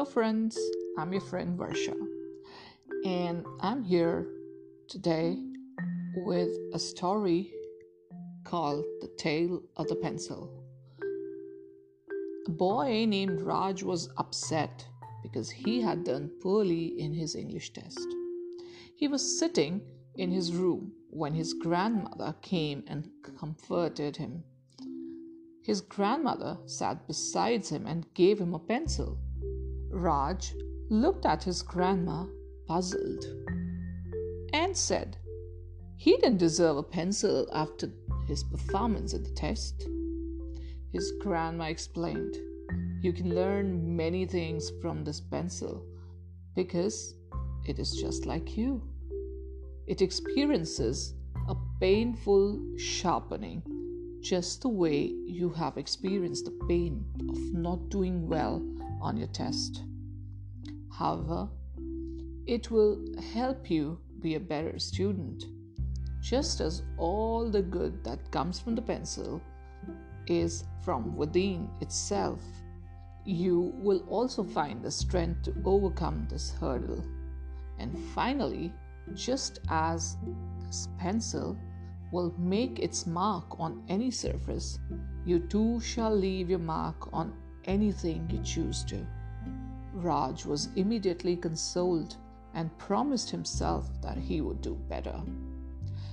Hello, friends. I'm your friend Varsha, and I'm here today with a story called The Tale of the Pencil. A boy named Raj was upset because he had done poorly in his English test. He was sitting in his room when his grandmother came and comforted him. His grandmother sat beside him and gave him a pencil. Raj looked at his grandma, puzzled, and said he didn't deserve a pencil after his performance at the test. His grandma explained, You can learn many things from this pencil because it is just like you. It experiences a painful sharpening just the way you have experienced the pain of not doing well on your test. However, it will help you be a better student, just as all the good that comes from the pencil is from within itself. You will also find the strength to overcome this hurdle. And finally, just as this pencil will make its mark on any surface, you too shall leave your mark on anything you choose to. Raj was immediately consoled and promised himself that he would do better.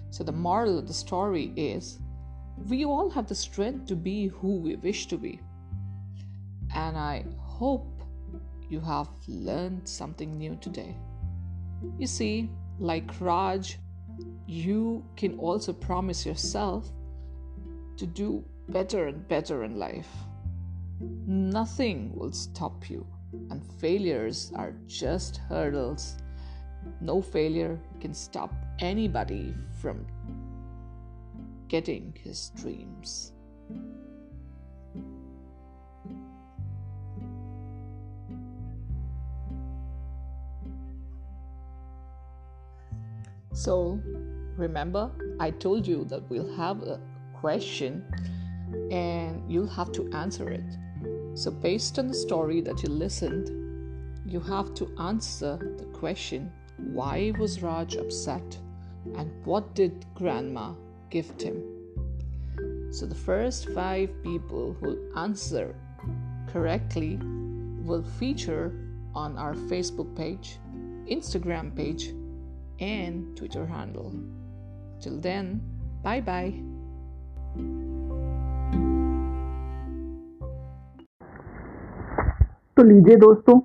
So, the moral of the story is we all have the strength to be who we wish to be. And I hope you have learned something new today. You see, like Raj, you can also promise yourself to do better and better in life. Nothing will stop you, and failures are just hurdles. No failure can stop anybody from getting his dreams. So, remember, I told you that we'll have a question and you'll have to answer it. So, based on the story that you listened, you have to answer the question why was Raj upset and what did grandma gift him? So, the first five people who answer correctly will feature on our Facebook page, Instagram page, and Twitter handle. Till then, bye bye. तो लीजिए दोस्तों,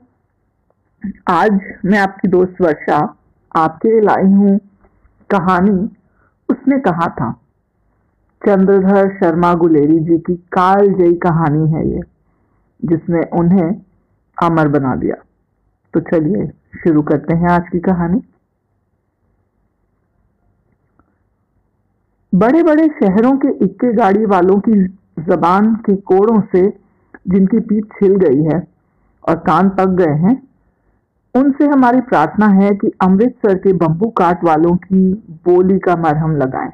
आज मैं आपकी दोस्त वर्षा, आपके लिए लाई हूँ कहानी, उसने कहा था, चंद्रधर शर्मा गुलेरी जी की काल जयी कहानी है ये, जिसने उन्हें अमर बना दिया। तो चलिए, शुरू करते हैं आज की कहानी। बड़े बड़े शहरों के इक्के गाड़ी वालों की जबान के कोड़ों से जिनकी पीठ छिल गई है और कान पक गए हैं। उनसे हमारी प्रार्थना है कि अमृतसर के बम्बू काट वालों की बोली का मरहम लगाएँ,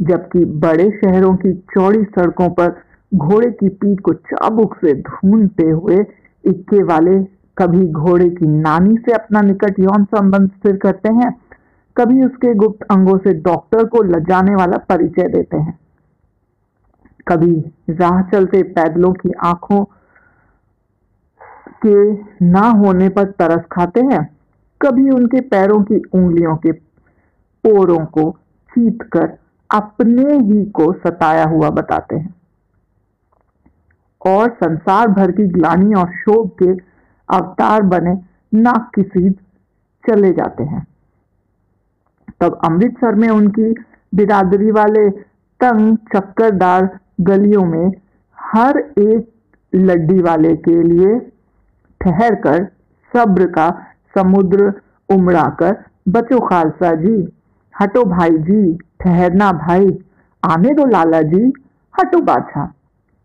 जबकि बड़े शहरों की चौड़ी सड़कों पर घोड़े की पीठ को चाबुक से ढूंढते हुए इक्के वाले कभी घोड़े की नानी से अपना निकट यौन संबंध स्थिर करते हैं, कभी उसके गुप्त अंगों से डॉक्टर को लजाने वाला परिचय देते हैं। कभी राह चलते पैदलों की आँखों के ना होने पर तरस खाते हैं। कभी उनके पैरों की उंगलियों के पोरों को चीत कर अपने ही को सताया हुआ बताते हैं। और संसार भर की ग्लानी और शोक के अवतार बने नाक की चले जाते हैं। तब अमृतसर में उनकी बिरादरी वाले तंग चक्करदार गलियों में हर एक लड्डी वाले के लिए ठहर कर सब्र का समुद्र उमड़ाकर, बचो खालसा जी, हटो भाई जी, ठहरना भाई, आने दो लाला जी, हटो बाछा।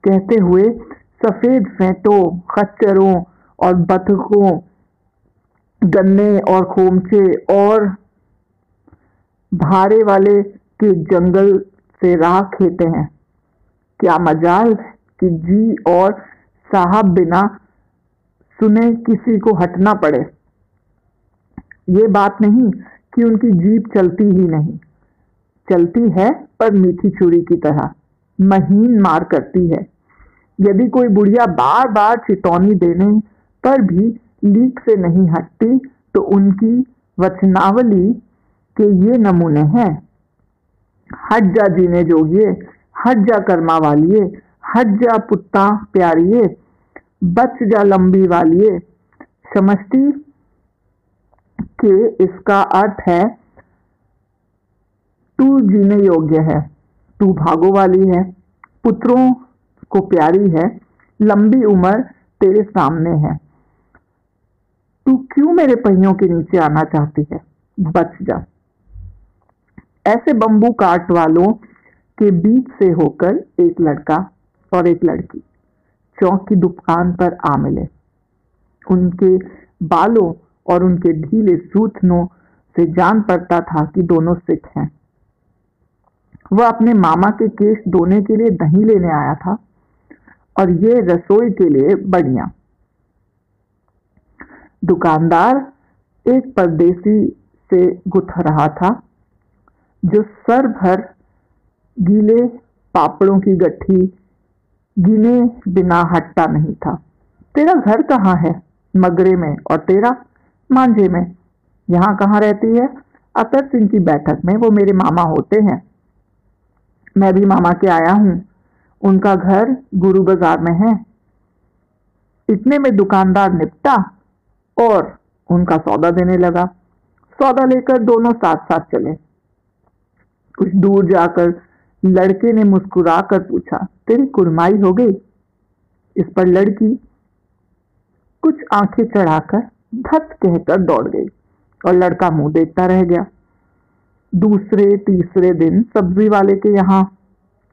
कहते हुए सफ़ेद फेंटों, खच्चरों और बतखों गन्ने और खोमचे और भारे वाले के जंगल से राह खेते हैं। क्या मजाल कि जी और साहब बिना सुने किसी को हटना पड़े। ये बात नहीं कि उनकी जीप चलती ही नहीं। चलती है पर मीठी छुरी की तरह, महीन मार करती है। यदि कोई बुढ़िया बार बार चितौनी देने पर भी लीक से नहीं हटती तो उनकी वचनावली के ये नमूने हैं। हट जा जीने जोगिए, हट जा कर्मा वालिए, हट जा पुत्ता प्यारिए बच जा लंबी वालिए समझती के इसका अर्थ है, तू जीने योग्य है, तू भागो वाली है, पुत्रों को प्यारी है, लंबी उम्र तेरे सामने है। तू क्यों मेरे पहियों के नीचे आना चाहती है? बच जा। ऐसे बंबू काट वालों के बीच से होकर एक लड़का और एक लड़की। चौक की दुकान पर आ मिले। उनके बालों और उनके ढीले सूथनों से जान पड़ता था कि दोनों सिख हैं। वह अपने मामा के केस धोने के लिए दही लेने आया था और ये रसोई के लिए बढ़िया। दुकानदार एक परदेसी से गुथ रहा था, जो सर भर गीले पापड़ों की गट्ठी गिने बिना हटता नहीं था। तेरा घर कहाँ है? मगरे में और तेरा? मांझे में। यहाँ कहाँ रहती है? अतर सिंह की बैठक में वो मेरे मामा होते हैं। मैं भी मामा के आया हूँ। उनका घर गुरु बाज़ार में है। इतने में दुकानदार निपटा और उनका सौदा देने लगा। सौदा लेकर दोनों साथ साथ चले। कुछ दूर जाकर लड़के ने मुस्कुरा कर पूछा, तेरी कुरमाई हो गई? इस पर लड़की कुछ आँखें चढ़ाकर धत कहकर दौड़ गई और लड़का मुँह देखता रह गया। दूसरे, तीसरे दिन सब्ज़ी वाले के यहाँ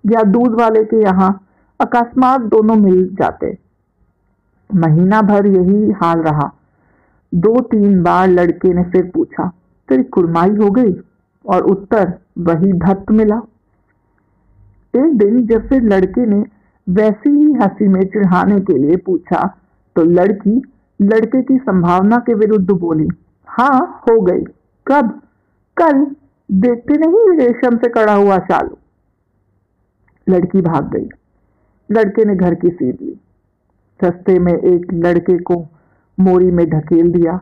या दूध वाले के यहाँ अकस्मात दोनों मिल जाते। महीना भर यही हाल रहा। दो, तीन बार लड़के ने फिर पूछा, तेरी कुरमाई हो गई? और उत्तर, वही धत्त मिला। एक दिन जब फिर लड़के ने वैसी ही हँसी में चिढ़ाने के लिए पूछा तो लड़की लड़के की संभावना के विरुद्ध बोली हाँ हो गई। कब? कल। देखते नहीं रेशम से कड़ा हुआ शालू। लड़की भाग गई। लड़के ने घर की सीट ली। रस्ते में एक लड़के को मोरी में ढकेल दिया।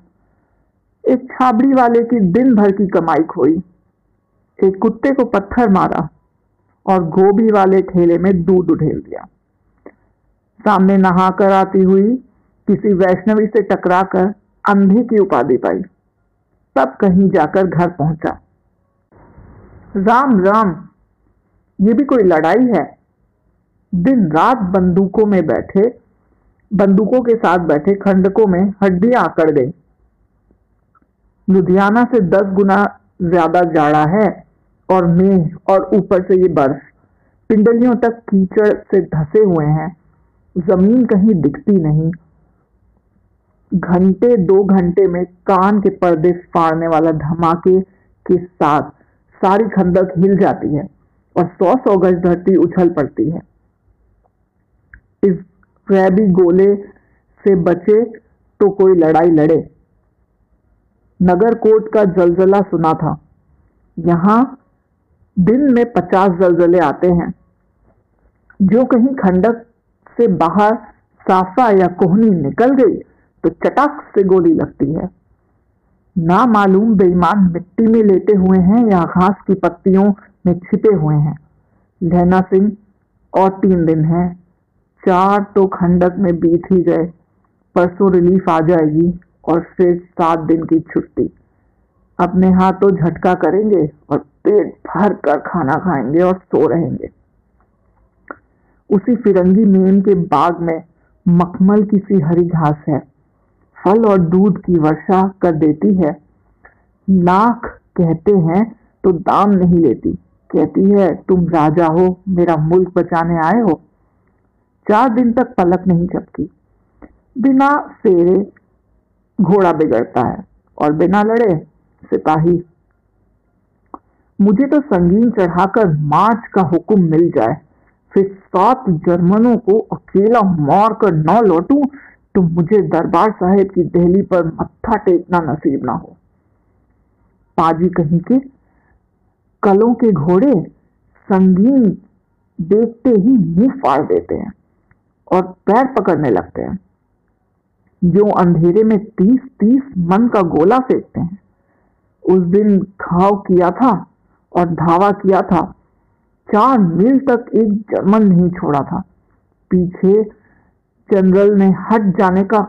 एक छाबड़ी वाले की दिन भर की कमाई खोई। एक कुत्ते को पत्थर मारा। और गोभी वाले ठेले में दूध उठेल दिया। सामने नहा कर आती हुई किसी वैष्णवी से टकराकर अंधे की उपाधि पाई। तब कहीं जाकर घर पहुँचा। राम राम, ये भी कोई लड़ाई है? दिन रात बंदूकों में बैठे, बंदूकों के साथ बैठे खंडकों में हड्डियाँ आकड़ गई लुधियाना से दस गुना ज़्यादा जाड़ा है और मेह और ऊपर से ये बर्फ़ पिंडलियों तक कीचड़ से धसे हुए हैं। ज़मीन कहीं दिखती नहीं। घंटे, दो घंटे में कान के पर्दे फाड़ने वाला धमाके के साथ सारी खंदक हिल जाती है और सौ सौ गज धरती उछल पड़ती है। इस रैबी गोले से बचे तो कोई लड़ाई लड़े। नगर कोट का जलजला सुना था। यहाँ दिन में पचास जलजले आते हैं। जो कहीं खंडक से बाहर साफा या कोहनी निकल गई तो चटाक से गोली लगती है। ना मालूम बेईमान मिट्टी में लेटे हुए हैं या घास की पत्तियों में छिपे हुए हैं। लहना सिंह, और तीन दिन हैं। चार तो खंडक में बीत ही गए। परसों रिलीफ आ जाएगी और फिर सात दिन की छुट्टी। अपने हाथों झटका करेंगे और पेट भर कर खाना खाएँगे और सो रहेंगे। उसी फिरंगी मेम के बाग में मखमल की सी हरी घास है। फल और दूध की वर्षा कर देती है। लाख कहते हैं तो दाम नहीं लेती। कहती है, तुम राजा हो, मेरा मुल्क बचाने आए हो। चार दिन तक पलक नहीं झपकी। बिना फेरे घोड़ा बिगड़ता है और बिना लड़े सिपाही। मुझे तो संगीन चढ़ाकर मार्च का हुक्म मिल जाए, फिर सात जर्मनों को अकेला मार कर न लौटू तो मुझे दरबार साहेब की दहली पर मत्था टेकना नसीब ना हो। पाजी कहीं के कलों के घोड़े संगीन देखते ही मुँह फाड़ देते हैं और पैर पकड़ने लगते हैं। जो अंधेरे में तीस तीस मन का गोला फेंकते हैं। उस दिन घाव किया था और धावा किया था। चार मील तक एक जर्मन नहीं छोड़ा था। पीछे जनरल ने हट जाने का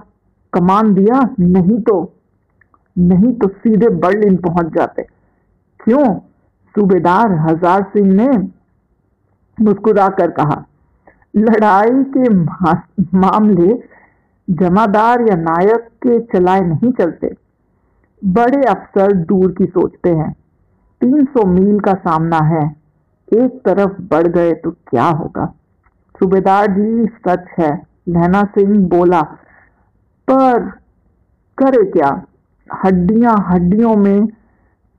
कमान दिया, नहीं तो नहीं तो सीधे बर्लिन पहुँच जाते। क्यों? सूबेदार हज़ार सिंह ने मुस्कुराकर कहा, लड़ाई के मामले जमादार या नायक के चलाए नहीं चलते। बड़े अफसर दूर की सोचते हैं। 300 मील का सामना है। एक तरफ़ बढ़ गए तो क्या होगा? सूबेदार जी, सच है। लहना सिंह बोला, पर करे क्या? हड्डियाँ हड्डियों में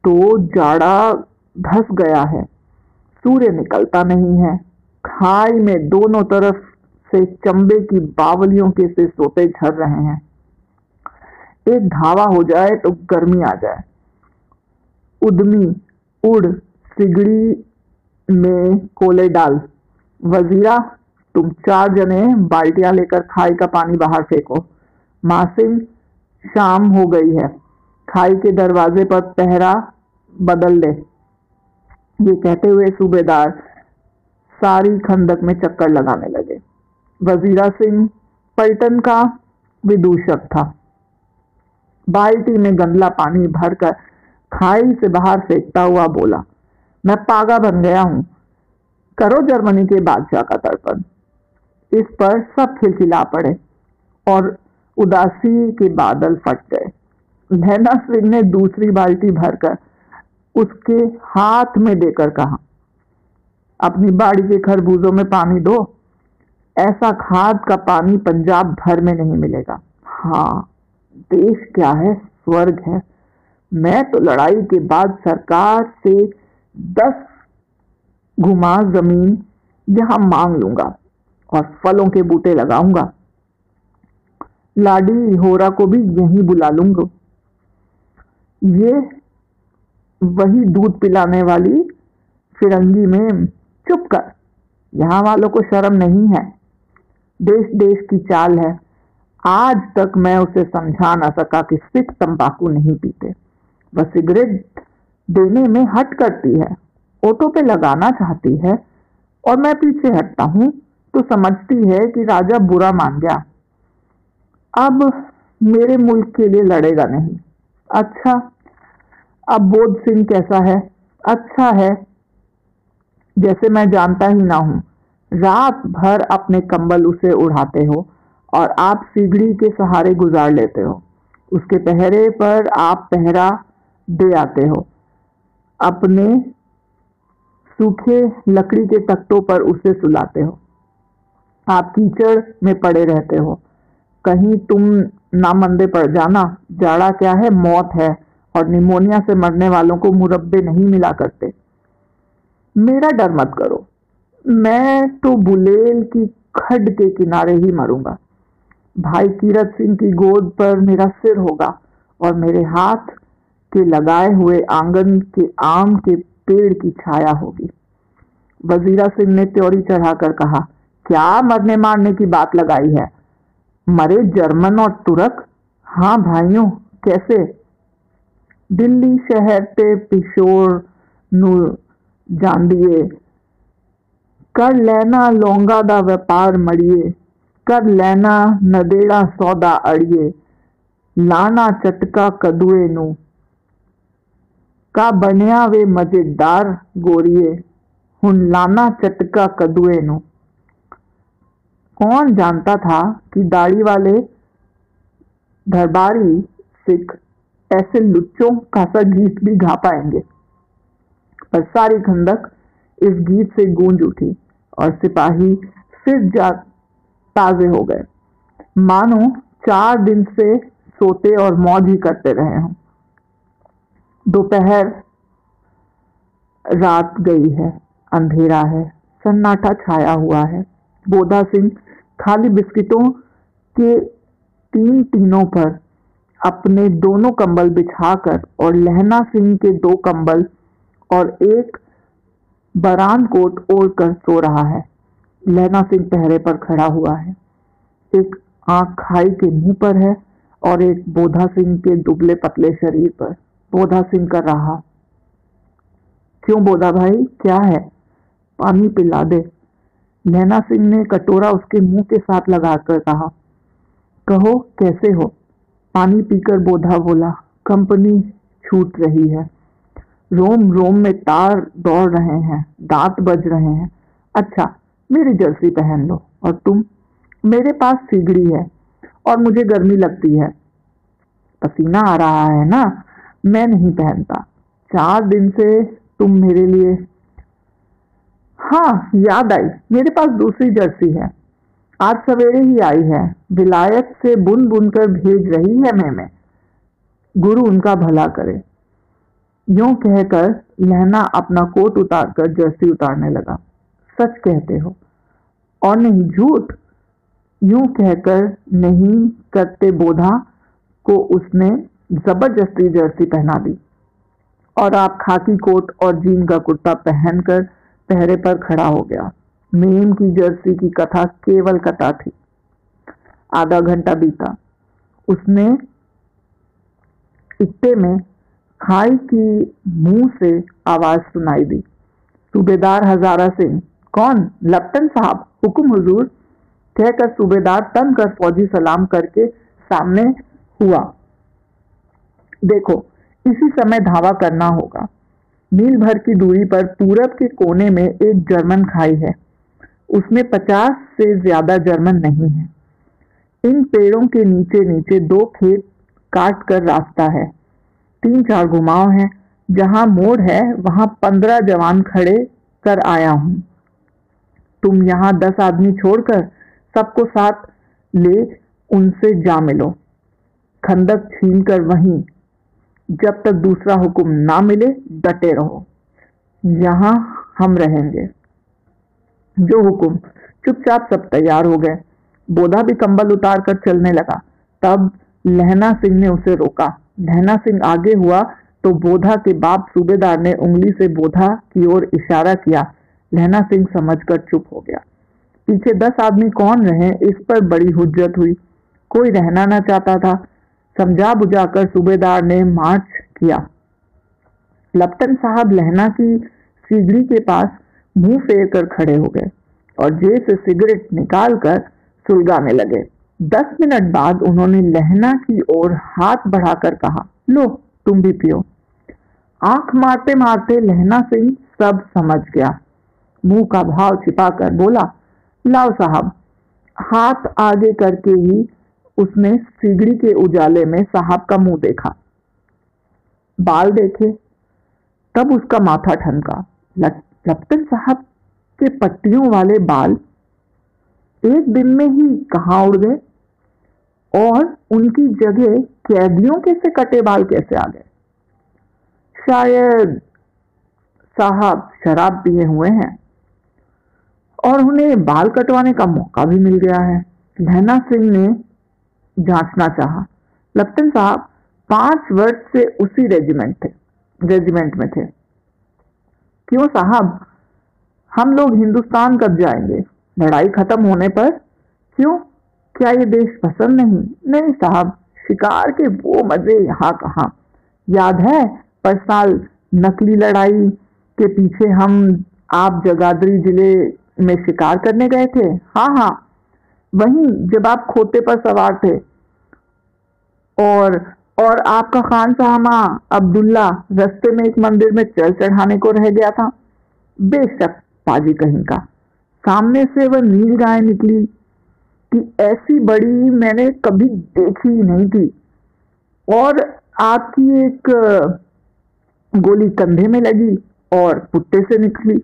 तो जाड़ा धस गया है। सूर्य निकलता नहीं है। खाई में दोनों तरफ़ से चंबे की बावलियों के से सोते झर रहे हैं। एक धावा हो जाए तो गर्मी आ जाए। उद्मी उड़, सिगड़ी में कोले डाल। वजीरा, तुम चार जने बाल्टियाँ लेकर खाई का पानी बाहर फेंको। मासिंग शाम हो गई है। खाई के दरवाजे पर पहरा बदल दे। ये कहते हुए सूबेदार सारी खंदक में चक्कर लगाने लगे। वजीरा सिंह पलटन का विदूषक था। बाल्टी में गंदला पानी भरकर खाई से बाहर फेंकता हुआ बोला, मैं पागा बन गया हूँ। करो जर्मनी के बादशाह का तर्पण। इस पर सब खिलखिला पड़े और उदासी के बादल फट गए। लहना सिंह ने दूसरी बाल्टी भरकर उसके हाथ में देकर कहा, अपनी बाड़ी के खरबूजों में पानी दो। ऐसा खाद का पानी पंजाब भर में नहीं मिलेगा। हाँ देश क्या है? स्वर्ग है। मैं तो लड़ाई के बाद सरकार से दस घुमा ज़मीन यहाँ मांग लूँगा और फलों के बूटे लगाऊँगा। लाडी होरा को भी यहीं बुला लूँगा। ये वही दूध पिलाने वाली फिरंगी में चुप कर। यहाँ वालों को शर्म नहीं है। देश देश की चाल है। आज तक मैं उसे समझा ना सका कि सिख तंबाकू नहीं पीते। वह सिगरेट देने में हट करती है ऑटो पे लगाना चाहती है और मैं पीछे हटता हूँ तो समझती है कि राजा बुरा मान गया। अब मेरे मुल्क के लिए लड़ेगा नहीं। अच्छा अब बोध सिंह कैसा है? अच्छा है, जैसे मैं जानता ही ना हूँ। रात भर अपने कंबल उसे उड़ाते हो और आप सीगड़ी के सहारे गुजार लेते हो। उसके पहरे पर आप पहरा दे आते हो। अपने सूखे लकड़ी के तख्तों पर उसे सुलाते हो। आप कीचड़ में पड़े रहते हो। कहीं तुम ना मंदे पड़ जाना, जाड़ा क्या है? मौत है। और निमोनिया से मरने वालों को मुरब्बे नहीं मिला करते। मेरा डर मत करो। मैं तो बुलेल की खड के किनारे ही मरूँगा। भाई कीरत सिंह की गोद पर मेरा सिर होगा और मेरे हाथ के लगाए हुए आँगन के आम के पेड़ की छाया होगी। वजीरा सिंह ने त्योरी चढ़ाकर कहा, क्या मरने मारने की बात लगाई है? मरे जर्मन और तुरक? हाँ भाइयों, कैसे? दिल्ली शहर ते पिशोर दिए कर लेना, लौंगा दा व्यापार मड़िए कर लेना नदेड़ा सौदा अड़िए। लाना चटका कदुए नु। का बनया वे मज़ेदार गोरिए, हुन लाना चटका कदुए नु। कौन जानता था कि दाढ़ी वाले दरबारी सिख ऐसे लुच्चों का सा गीत भी गा पाएँगे? पर सारी खंडक इस गीत से गूंज उठी और सिपाही फिर जा ताजे हो गए। मानो चार दिन से सोते और मौज ही करते रहे हों। दोपहर रात गई है, अंधेरा है, सन्नाटा छाया हुआ है। बोधा सिंह खाली बिस्किटों के तीन तीनों पर अपने दोनों कंबल बिछाकर और लहना सिंह के दो कंबल और एक बरान कोट ओढ़कर सो रहा है। लहना सिंह पहरे पर खड़ा हुआ है। एक आँख खाई के मुँह पर है और एक बोधा सिंह के दुबले पतले शरीर पर। बोधा सिंह कर रहा। क्यों बोधा भाई? क्या है? पानी पिला दे। लहना सिंह ने कटोरा उसके मुँह के साथ लगाकर कहा, कहो, कैसे हो? पानी पीकर बोधा बोला, कंपनी छूट रही है। रोम रोम में तार दौड़ रहे हैं, दांत बज रहे हैं। अच्छा मेरी जर्सी पहन लो और तुम मेरे पास सिगड़ी है और मुझे गर्मी लगती है। पसीना आ रहा है ना? मैं नहीं पहनता। चार दिन से तुम मेरे लिए। हाँ याद आई। मेरे पास दूसरी जर्सी है। आज सवेरे ही आई है। विलायत से बुन बुन कर भेज रही है मैं मैं। गुरु उनका भला करे। यूँ कहकर लहना अपना कोट उतारकर जर्सी उतारने लगा। सच कहते हो। और नहीं, झूठ यूँ कहकर नहीं करते बोधा को उसने ज़बरदस्ती जर्सी पहना दी। और आप खाकी कोट और जीन का कुर्ता पहनकर पहरे पर खड़ा हो गया। मेम की जर्सी की कथा केवल कथा थी। आधा घंटा बीता। उसने इतने में खाई की मुँह से आवाज़ सुनाई दी। सूबेदार हजारा सिंह कौन? लप्टन साहब, हुक्म हुजूर कहकर सूबेदार तन कर फौजी सलाम करके सामने हुआ। देखो, इसी समय धावा करना होगा। मील भर की दूरी पर पूरब के कोने में एक जर्मन खाई है। उसमें पचास से ज़्यादा जर्मन नहीं है। इन पेड़ों के नीचे नीचे दो खेत काट कर रास्ता है। तीन चार घुमाव हैं। जहाँ मोड़ है, वहाँ पंद्रह जवान खड़े कर आया हूँ। तुम यहाँ दस आदमी छोड़कर सबको साथ ले उनसे जा मिलो। खंदक छीन कर वहीं, जब तक दूसरा हुक्म ना मिले, डटे रहो। यहाँ हम रहेंगे। जो हुक्म चुपचाप सब तैयार हो गए। बोधा भी कंबल उतार कर चलने लगा। तब लहना सिंह ने उसे रोका। लहना सिंह आगे हुआ तो बोधा के बाप सूबेदार ने उंगली से बोधा की ओर इशारा किया। लहना सिंह समझकर चुप हो गया। पीछे दस आदमी कौन रहे, इस पर बड़ी हुज्जत हुई। कोई रहना ना चाहता था। समझा बुझाकर सूबेदार ने मार्च किया। लपटन साहब लहना की सिगड़ी के पास मुँह फेर कर खड़े हो गए और जेब से सिगरेट निकालकर सुलगाने लगे। दस मिनट बाद उन्होंने लहना की ओर हाथ बढ़ाकर कहा, लो, तुम भी पियो। आँख मारते मारते लहना सिंह सब समझ गया। मुँह का भाव छिपाकर बोला, लाओ साहब, हाथ आगे करके ही उसने सिगड़ी के उजाले में साहब का मुँह देखा। बाल देखे, तब उसका माथा ठनका। लपटन साहब के पट्टियों वाले बाल एक दिन में ही कहा उड़ गए और उनकी जगह कैदियों के से कटे बाल कैसे आ गए? शायद साहब शराब पिए हुए हैं। और उन्हें बाल कटवाने का मौका भी मिल गया है। लहना सिंह ने जांचना चाहा। लप्टन साहब पाँच वर्ष से उसी रेजिमेंट थे रेजिमेंट में थे। क्यों साहब? हम लोग हिंदुस्तान कब जाएँगे? लड़ाई खत्म होने पर? क्यों? क्या ये देश पसंद नहीं? नहीं साहब, शिकार के वो मज़े यहाँ कहा? याद है पर साल नकली लड़ाई के पीछे हम आप जगाधरी ज़िले में शिकार करने गए थे? हाँ हाँ। वहीं जब आप खोते पर सवार थे। और और आपका खान साहमा अब्दुल्ला रस्ते में एक मंदिर में चल चढ़ाने को रह गया था। बेशक पाजी कहीं का। सामने से वह नील गाय निकली कि ऐसी बड़ी मैंने कभी देखी नहीं थी। और आपकी एक गोली कंधे में लगी और पुट्टे से निकली।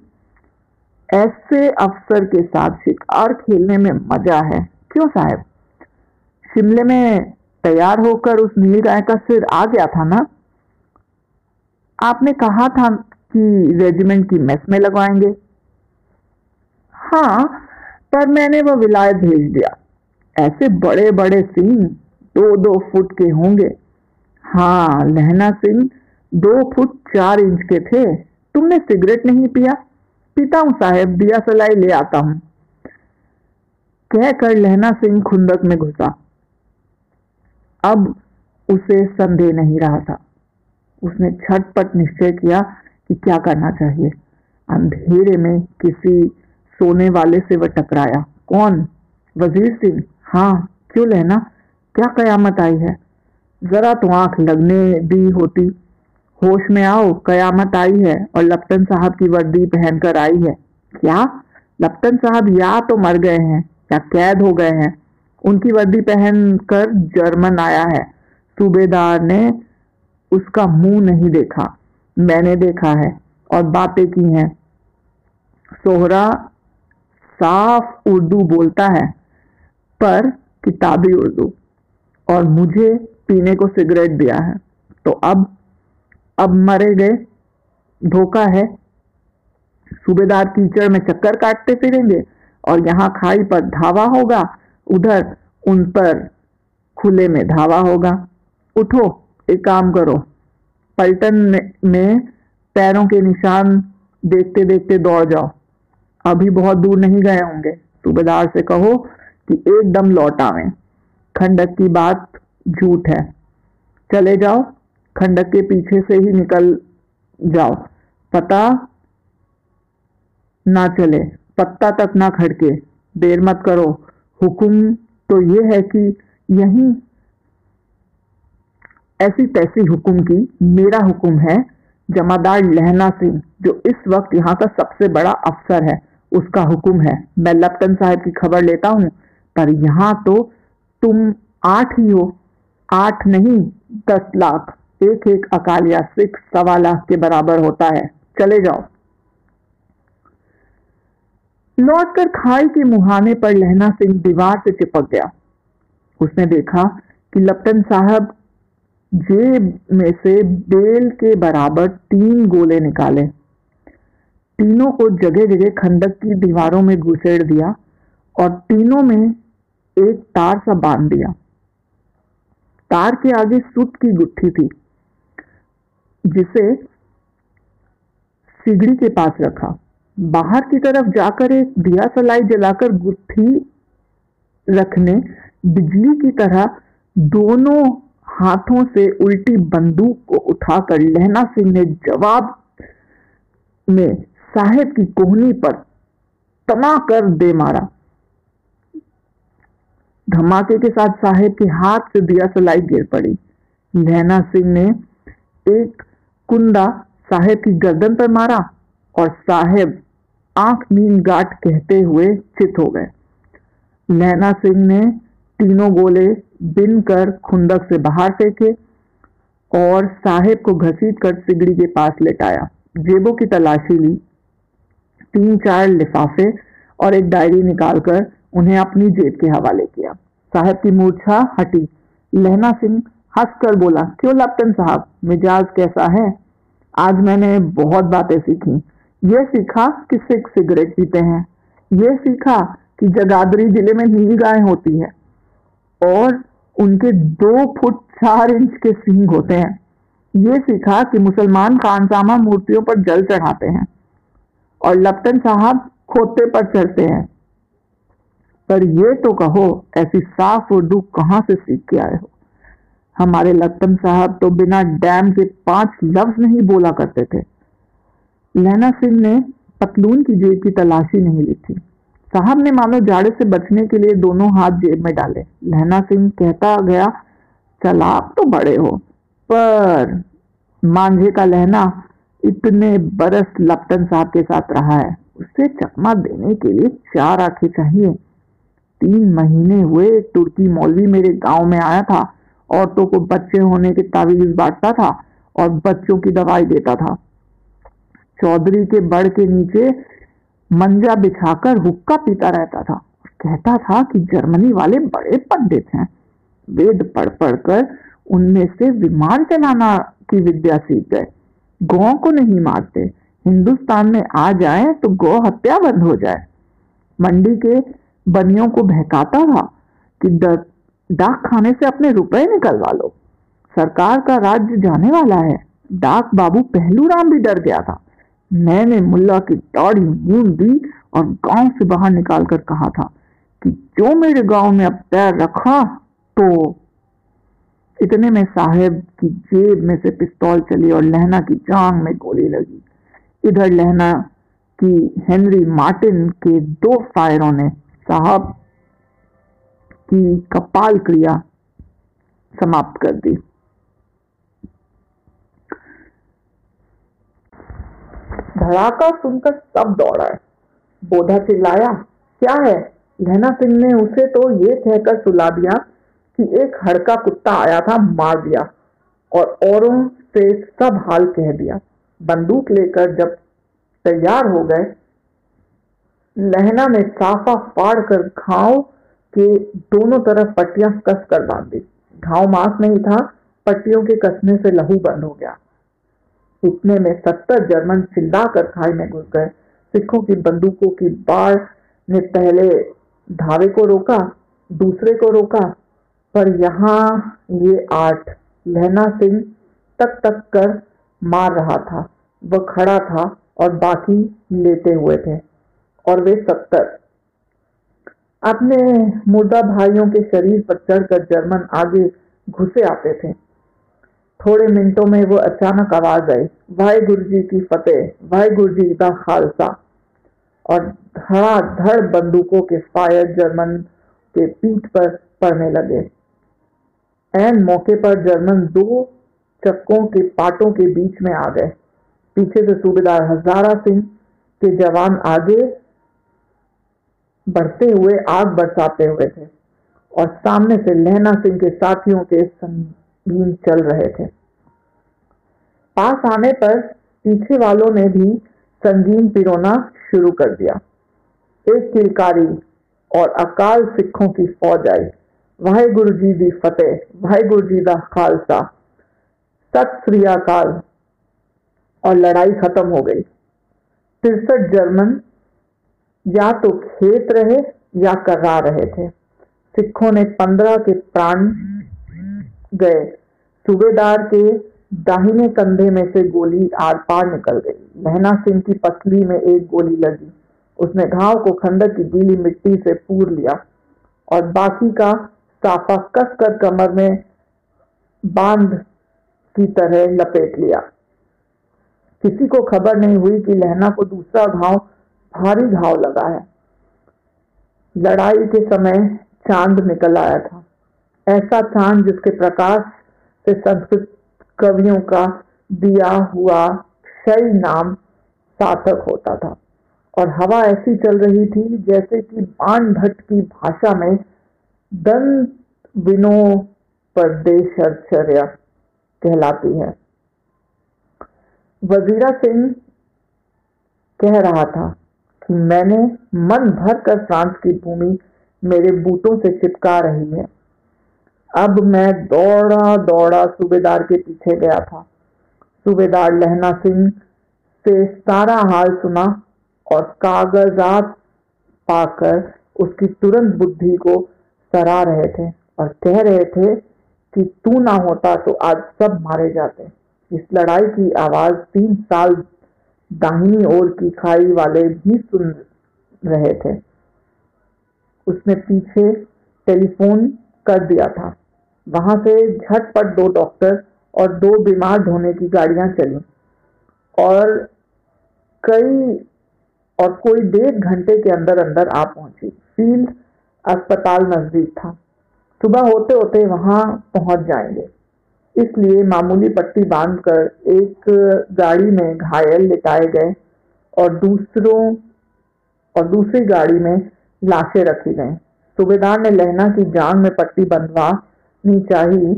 ऐसे अफसर के साथ शिकार खेलने में मज़ा है। क्यों साहब? शिमले में तैयार होकर उस नील गाय का सिर आ गया था ना? आपने कहा था कि रेजिमेंट की मेस में लगवाएँगे। हाँ पर मैंने वो विलायत भेज दिया। ऐसे बड़े बड़े सिंह दो दो फुट के होंगे। हाँ लहना सिंह दो फुट चार इंच के थे। तुमने सिगरेट नहीं पिया? पीता साहेब, दिया सलाई ले आता हूँ। कहकर लहना सिंह खुंदक में घुसा। अब उसे संदेह नहीं रहा था। उसने छटपट निश्चय किया कि क्या करना चाहिए। अंधेरे में किसी सोने वाले से वह टकराया। कौन? वज़ीर सिंह? हाँ क्यों लहना? क्या कयामत आई है? जरा तो आँख लगने दी होती। होश में आओ, कयामत आई है और लपटन साहब की वर्दी पहनकर आई है। क्या? लप्टन साहब या तो मर गए हैं, या कैद हो गए हैं। उनकी वर्दी पहनकर जर्मन आया है। सूबेदार ने उसका मुँह नहीं देखा। मैंने देखा है और बातें की हैं। सोहरा साफ़ उर्दू बोलता है, पर किताबी उर्दू। और मुझे पीने को सिगरेट दिया है। तो अब अब मरे गए, धोखा है। सूबेदार कीचड़ में चक्कर काटते फिरेंगे और यहाँ खाई पर धावा होगा, उधर उन पर खुले में धावा होगा। उठो, एक काम करो। पलटन में पैरों के निशान देखते देखते दौड़ जाओ। अभी बहुत दूर नहीं गए होंगे। सूबेदार से कहो कि एकदम लौट आवे। खंडक की बात झूठ है। चले जाओ। खंडक के पीछे से ही निकल जाओ। पता ना चले, पत्ता तक ना खड़के। देर मत करो। हुक्म तो ये है कि यही ऐसी तैसी हुक्म की मेरा हुक्म है, जमादार लहना सिंह, जो इस वक्त यहाँ का सबसे बड़ा अफसर है, उसका हुक्म है। मैं लप्टन साहब की खबर लेता हूँ, पर यहाँ तो तुम आठ ही हो, आठ नहीं, दस लाख। एक एक अकाल या सिख सवा लाख के बराबर होता है। चले जाओ। लौटकर खाई के मुहाने पर लहना सिंह दीवार से चिपक गया। उसने देखा कि लपटन साहब जेब में से बेल के बराबर तीन गोले निकाले। तीनों को जगह जगह खंडक की दीवारों में घुसेड़ दिया और तीनों में एक तार सा बाँध दिया। तार के आगे सूत की गुत्थी थी। जिसे सिगड़ी के पास रखा। बाहर की तरफ़ जाकर एक दिया सलाई जलाकर गुत्थी रखने, बिजली की तरह दोनों हाथों से उल्टी बंदूक को उठाकर लहना सिंह ने जवाब में साहेब की कोहनी पर तना कर दे मारा। धमाके के साथ साहेब के हाथ से दिया सलाई गिर पड़ी। लहना सिंह ने एक कुंदा साहेब की गर्दन पर मारा और साहेब आँख नींद गाट कहते हुए चित हो गए। लैना सिंह ने तीनों गोले बिन कर खुंदक से बाहर फेंके और साहेब को घसीट कर सिगड़ी के पास लेटाया। जेबों की तलाशी ली। तीन चार लिफाफे और एक डायरी निकालकर उन्हें अपनी जेब के हवाले किया। साहब की मूर्छा हटी। लहना सिंह हंसकर बोला, क्यों लपटन साहब? मिजाज कैसा है? आज मैंने बहुत बातें सीखी। ये सीखा कि सिख सिगरेट पीते हैं। ये सीखा कि जगाधरी ज़िले में नील गाय होती है। और उनके दो फुट चार इंच के सींग होते हैं। ये सीखा कि मुसलमान खानसामा मूर्तियों पर जल चढ़ाते हैं और लप्टन साहब खोते पर चढ़ते हैं। पर ये तो कहो, ऐसी साफ़ उर्दू कहाँ से सीख के आए हो? हमारे लपटन साहब तो बिना डैम के पाँच लफ्ज नहीं बोला करते थे। लहना सिंह ने पतलून की जेब की तलाशी नहीं ली थी साहब ने मानो जाड़े से बचने के लिए दोनों हाथ जेब में डाले। लहना सिंह कहता गया चलाक तो बड़े हो, पर मांझे का लहना इतने बरस लपटन साहब के साथ रहा है, उसे चकमा देने के लिए चार आँखें चाहिए। तीन महीने हुए, तुर्की मौलवी मेरे गाँव में आया था औरतों को बच्चे होने के तावीज बांटता था और बच्चों की दवाई देता था। चौधरी के बड़ के नीचे मंजा बिछाकर हुक्का पीता रहता था। कहता था कि जर्मनी वाले बड़े पंडित हैं। वेद पढ़ पढ़कर उनमें से विमान चलाना की विद्या सीख गए। गौ को नहीं मारते। हिंदुस्तान में आ जाए तो गौ हत्या बंद हो जाए। मंडी के बनियों को बहकाता था कि डाक खाने से अपने रुपए निकलवा लो। सरकार का राज्य जाने वाला है। डाक बाबू पहलू राम भी डर गया था। मैंने मुल्ला की दाढ़ी मून दी और गाँव से बाहर निकालकर कहा था कि जो मेरे गाँव में अब पैर रखा तो इतने में साहेब की जेब में से पिस्तौल चली और लहना की जांग में गोली लगी। इधर लहना की हेनरी मार्टिन के दो फायरों ने साहब की कपाल क्रिया समाप्त कर दी। धड़ाका सुनकर सब दौड़ा बोधा चिल्लाया, क्या है? लहना सिंह ने उसे तो ये कहकर सुला दिया कि एक हड़का कुत्ता आया था, मार दिया और औरों से सब हाल कह दिया। बंदूक लेकर जब तैयार हो गए, लहना ने साफा फाड़ कर घाव के दोनों तरफ़ पट्टियाँ कस कर बाँध दी। घाव मांस नहीं था, पट्टियों के कसने से लहू बंद हो गया। इतने में सत्तर जर्मन चिल्ला कर खाई में घुस गए। सिखों की बंदूकों की बाढ़ ने पहले धावे को रोका, दूसरे को रोका, पर यहाँ ये आठ लहना सिंह तक तक कर मार रहा था। वह खड़ा था और बाकी लेटे हुए थे, और वे सत्तर अपने मुर्दा भाइयों के शरीर पर चढ़कर जर्मन आगे घुसे आते थे। थोड़े मिनटों में वो अचानक आवाज़ आई भाई गुरु जी की फतेह भाई गुरु जी का खालसा। और धड़ाधड़ बंदूकों के फायर जर्मन के पीठ पर पड़ने लगे। एन मौके पर जर्मन दो चक्कों के पाटों के बीच में आ गए। पीछे से सूबेदार हजारा सिंह के जवान आगे बढ़ते हुए, आग बरसाते हुए थे और सामने से लहना सिंह के साथियों के संगीन चल रहे थे। पास आने पर पीछे वालों ने भी संगीन पिरोना शुरू कर दिया। एक किलकारी और अकाल सिखों की फौज आई। वाहेगुरु जी दी फतेह, वाहेगुरु जी का खालसा। सत श्री अकाल और लड़ाई खत्म हो गई। तिरसठ जर्मन या तो खेत रहे या कर्रा रहे थे। सिखों ने पंद्रह के प्राण गए। सूबेदार के दाहिने कंधे में से गोली आर पार निकल गई। लहना सिंह की पसली में एक गोली लगी। उसने घाव को खंडक की गीली मिट्टी से पूर लिया और बाकी का साफा कस कर कमर में बाँध की तरह लपेट लिया। किसी को खबर नहीं हुई कि लहना को दूसरा घाव भारी घाव लगा है। लड़ाई के समय चाँद निकल आया था। ऐसा चाँद जिसके प्रकाश से संस्कृत कवियों का दिया हुआ क्षय नाम सार्थक होता था। और हवा ऐसी चल रही थी जैसे कि बाण भट्ट की भाषा में दंत विनो परदेशर्या कहलाती है। वजीरा सिंह कह रहा था मैंने मन भर कर फ्रांस की भूमि मेरे बूटों से चिपका रही है। अब मैं दौड़ा दौड़ा सूबेदार के पीछे गया था। सूबेदार लहना सिंह से सारा हाल सुना और कागजात पाकर उसकी तुरंत बुद्धि को सरा रहे थे और कह रहे थे कि तू ना होता तो आज सब मारे जाते। इस लड़ाई की आवाज़ तीन साल दाहिनी ओर की खाई वाले भी सुन रहे थे। उसने पीछे टेलीफोन कर दिया था। वहाँ से झटपट दो डॉक्टर और दो बीमार ढोने की गाड़ियाँ चली और कई और कोई डेढ़ घंटे के अंदर अंदर आ पहुँची। फ़ील्ड अस्पताल नज़दीक था। सुबह होते होते वहाँ पहुँच जाएँगे। इसलिए मामूली पट्टी बांधकर एक गाड़ी में घायल लिटाए गए और दूसरों और दूसरी गाड़ी में लाशें रखी गई। सूबेदार ने लहना की जान में पट्टी बंधवानी चाहिए।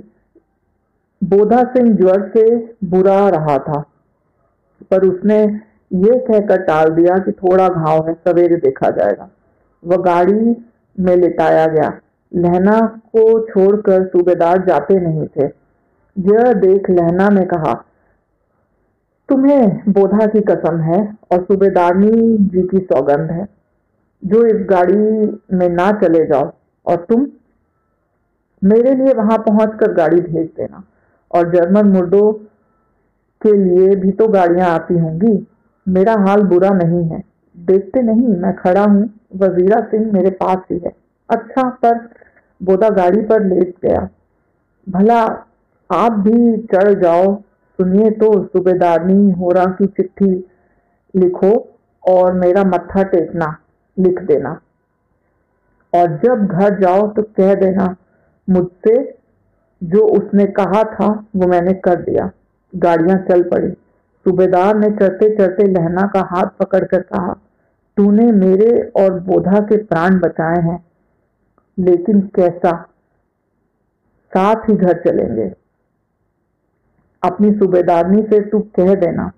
बोधा सिंह ज्वर से बुरा रहा था, पर उसने ये कहकर टाल दिया कि थोड़ा घाव है सवेरे देखा जाएगा। वह गाड़ी में लिटाया गया। लहना को छोड़कर सूबेदार जाते नहीं थे। यह देख लहना ने कहा, तुम्हें बोधा की कसम है और सूबेदारनी जी की सौगंध है। जो इस गाड़ी में ना चले जाओ और तुम मेरे लिए वहाँ पहुंचकर गाड़ी भेज देना। और जर्मन मुर्दों के लिए भी तो गाड़ियाँ आती होंगी। मेरा हाल बुरा नहीं है। देखते नहीं, मैं खड़ा हूँ। वजीरा सिंह मेरे पास ही है। अच्छा पर बोधा गाड़ी पर लेट गया। भला आप भी चढ़ जाओ। सुनिए तो सूबेदारनी होरा की चिट्ठी लिखो और मेरा मत्था टेकना, लिख देना। और जब घर जाओ तो कह देना, मुझसे जो उसने कहा था, वो मैंने कर दिया। गाड़ियाँ चल पड़ी। सूबेदार ने चढ़ते चढ़ते लहना का हाथ पकड़कर कहा, तूने मेरे और बोधा के प्राण बचाए हैं, लेकिन कैसा? साथ ही घर चलेंगे। अपनी सूबेदारनी से तू कह देना।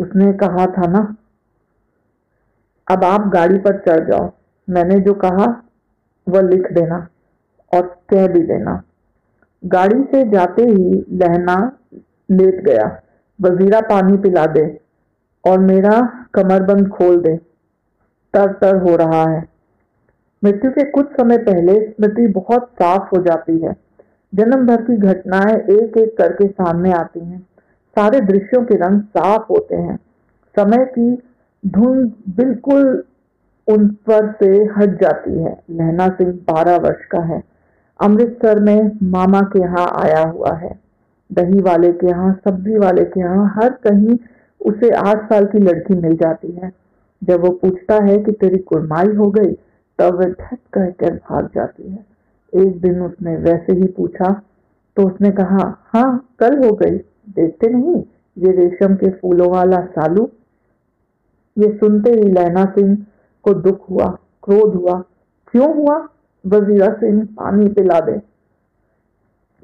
उसने कहा, था ना? अब आप गाड़ी पर चढ़ जाओ। मैंने जो कहा, वह लिख देना और कह भी देना। गाड़ी से जाते ही लहना लेट गया। वजीरा पानी पिला दे और मेरा कमरबंद खोल दे। तर तर हो रहा है। मृत्यु के कुछ समय पहले स्मृति बहुत साफ़ हो जाती है। जन्म भर की घटनाएँ एक एक करके सामने आती हैं। सारे दृश्यों के रंग साफ़ होते हैं। समय की धुंध बिल्कुल उन पर से हट जाती है। लहना सिंह बारह वर्ष का है। अमृतसर में मामा के यहाँ आया हुआ है। दही वाले के यहाँ, सब्ज़ी वाले के यहाँ, हर कहीं उसे आठ साल की लड़की मिल जाती है। जब वो पूछता है कि तेरी कुरमाई हो गई, तब वह ठक कहकर भाग जाती है। एक दिन उसने वैसे ही पूछा तो उसने कहा हाँ कल हो गई, देखते नहीं, ये रेशम के फूलों वाला सालू? ये सुनते ही लहना सिंह को दुख हुआ, क्रोध हुआ, क्यों हुआ? वजीरा सिंह पानी पिला दे।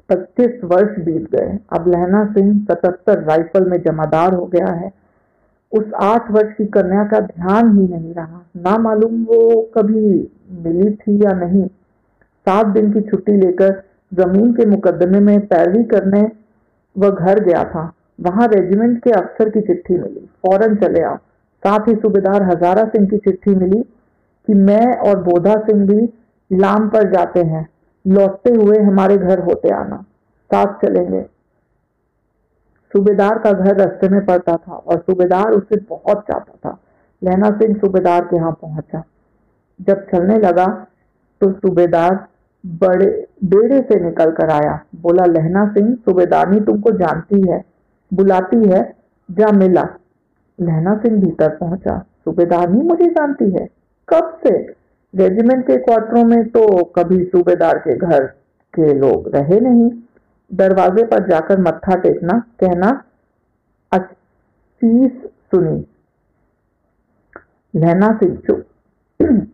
पच्चीस वर्ष बीत गए, अब लहना सिंह सतहत्तर राइफल में जमादार हो गया है। उस आठ वर्ष की कन्या का ध्यान ही नहीं रहा, ना मालूम वो कभी मिली थी या नहीं। सात दिन की छुट्टी लेकर ज़मीन के मुकदमे में पैरवी करने वह घर गया था। वहाँ रेजिमेंट के अफसर की चिट्ठी मिली। फ़ौरन चले आओ। साथ ही सूबेदार हजारा सिंह की चिट्ठी मिली कि मैं और बोधा सिंह भी लाम पर जाते हैं। लौटते हुए हमारे घर होते आना। साथ चलेंगे। सूबेदार का घर रास्ते में पड़ता था और सूबेदार उसे बहुत चाहता था। लहना सिंह सूबेदार के यहाँ पहुँचा। जब चलने लगा तो सूबेदार बड़े, बेड़े से निकल कर आया। बोला, लहना सिंह, सूबेदारनी तुमको जानती है, बुलाती है, जा मिला। लहना सिंह भीतर पहुँचा। सूबेदारनी मुझे जानती है? कब से? रेजिमेंट के क्वार्टरों में तो कभी सूबेदार के घर के लोग रहे नहीं। दरवाजे पर जाकर मत्था टेकना, कहना असीस सुनी। लहना सिंह चुप।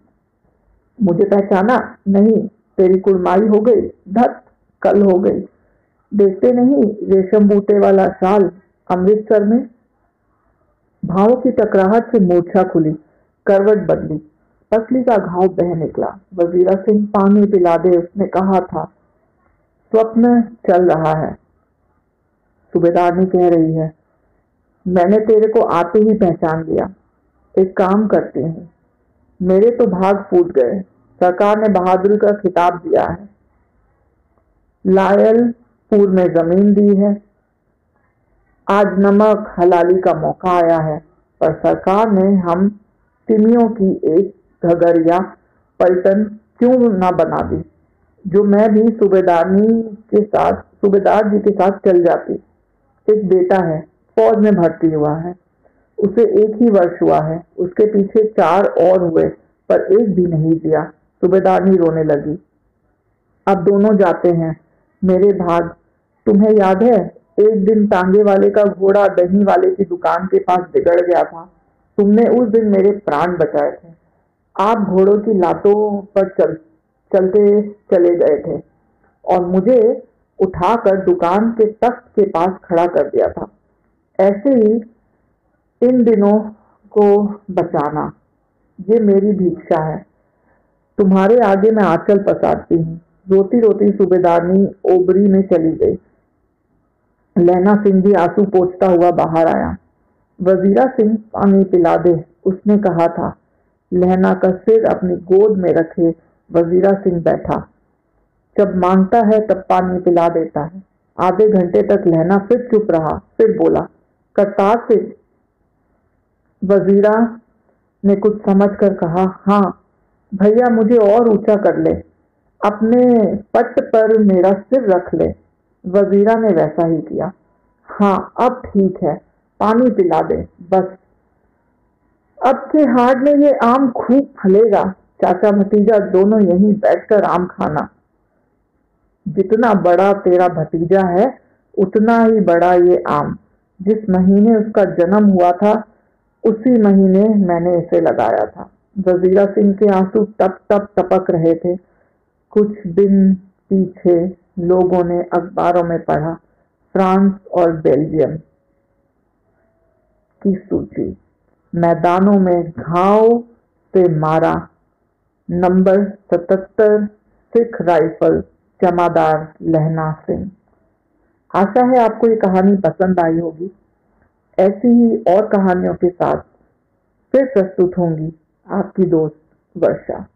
मुझे पहचाना? नहीं। तेरी कुड़माई हो गई, धत, कल हो गई। देखते नहीं, रेशम बूटे वाला शाल अमृतसर में। भावों की टकराहट से मूर्छा खुली, करवट बदली पसली का घाव बह निकला। वजीरा सिंह पानी पिला दे, उसने कहा था, स्वप्न चल रहा है। सूबेदारनी कह रही है, मैंने तेरे को आते ही पहचान लिया, एक काम करते हैं, मेरे तो भाग फूट गए। सरकार ने बहादुरी का खिताब दिया है। लायलपुर में ज़मीन दी है। आज नमक हलाली का मौका आया है, पर सरकार ने हम तिमियों की एक घगरिया पलटन क्यों ना बना दी, जो मैं भी सूबेदारनी के साथ, सूबेदार जी के साथ चल जाती। एक बेटा है, फौज में भर्ती हुआ है। उसे एक ही वर्ष हुआ है, उसके पीछे चार और हुए, पर एक भी नहीं दिया। सूबेदारनी रोने लगी। अब दोनों जाते हैं। मेरे भाग, तुम्हें याद है? एक दिन टांगे वाले का घोड़ा दही वाले की दुकान के पास बिगड़ गया था। तुमने उस दिन मेरे प्राण बचाए थे। आप घोड़ों की लातों पर चल, चलते चले गए थे और मुझे उठाकर दुकान के तख्त के पास खड़ा कर दिया था। ऐसे ही इन दिनों को बचाना, ये मेरी भिक्षा है। तुम्हारे आगे मैं आंचल पसारती हूँ। रोती रोती सूबेदारनी ओबरी में चली गई। लहना सिंह भी आँसू पोछता हुआ बाहर आया। वजीरा सिंह पानी पिला दे, उसने कहा था। लहना का सिर अपनी गोद में रखे वजीरा सिंह बैठा। जब माँगता है तब पानी पिला देता है। आधे घंटे तक लहना फिर चुप रहा, फिर बोला, करतार से वजीरा ने कुछ समझ कर कहा हाँ भैया मुझे और ऊँचा कर ले। अपने पट पर मेरा सिर रख ले। वजीरा ने वैसा ही किया। हाँ अब ठीक है। पानी पिला दे, बस। अब के हाट में ये आम खूब फलेगा। चाचा भतीजा दोनों यहीं बैठकर आम खाना। जितना बड़ा तेरा भतीजा है, उतना ही बड़ा ये आम। जिस महीने उसका जन्म हुआ था, उसी महीने मैंने इसे लगाया था। वजीरा सिंह के आँसू टप टप टपक रहे थे। कुछ दिन पीछे लोगों ने अखबारों में पढ़ा, फ्रांस और बेल्जियम की सूची। मैदानों में घाव से मारा, नंबर सतहत्तर, सिख राइफल जमादार लहना सिंह। आशा है आपको ये कहानी पसंद आई होगी। ऐसी ही और कहानियों के साथ फिर प्रस्तुत होंगी। आपकी दोस्त वर्षा।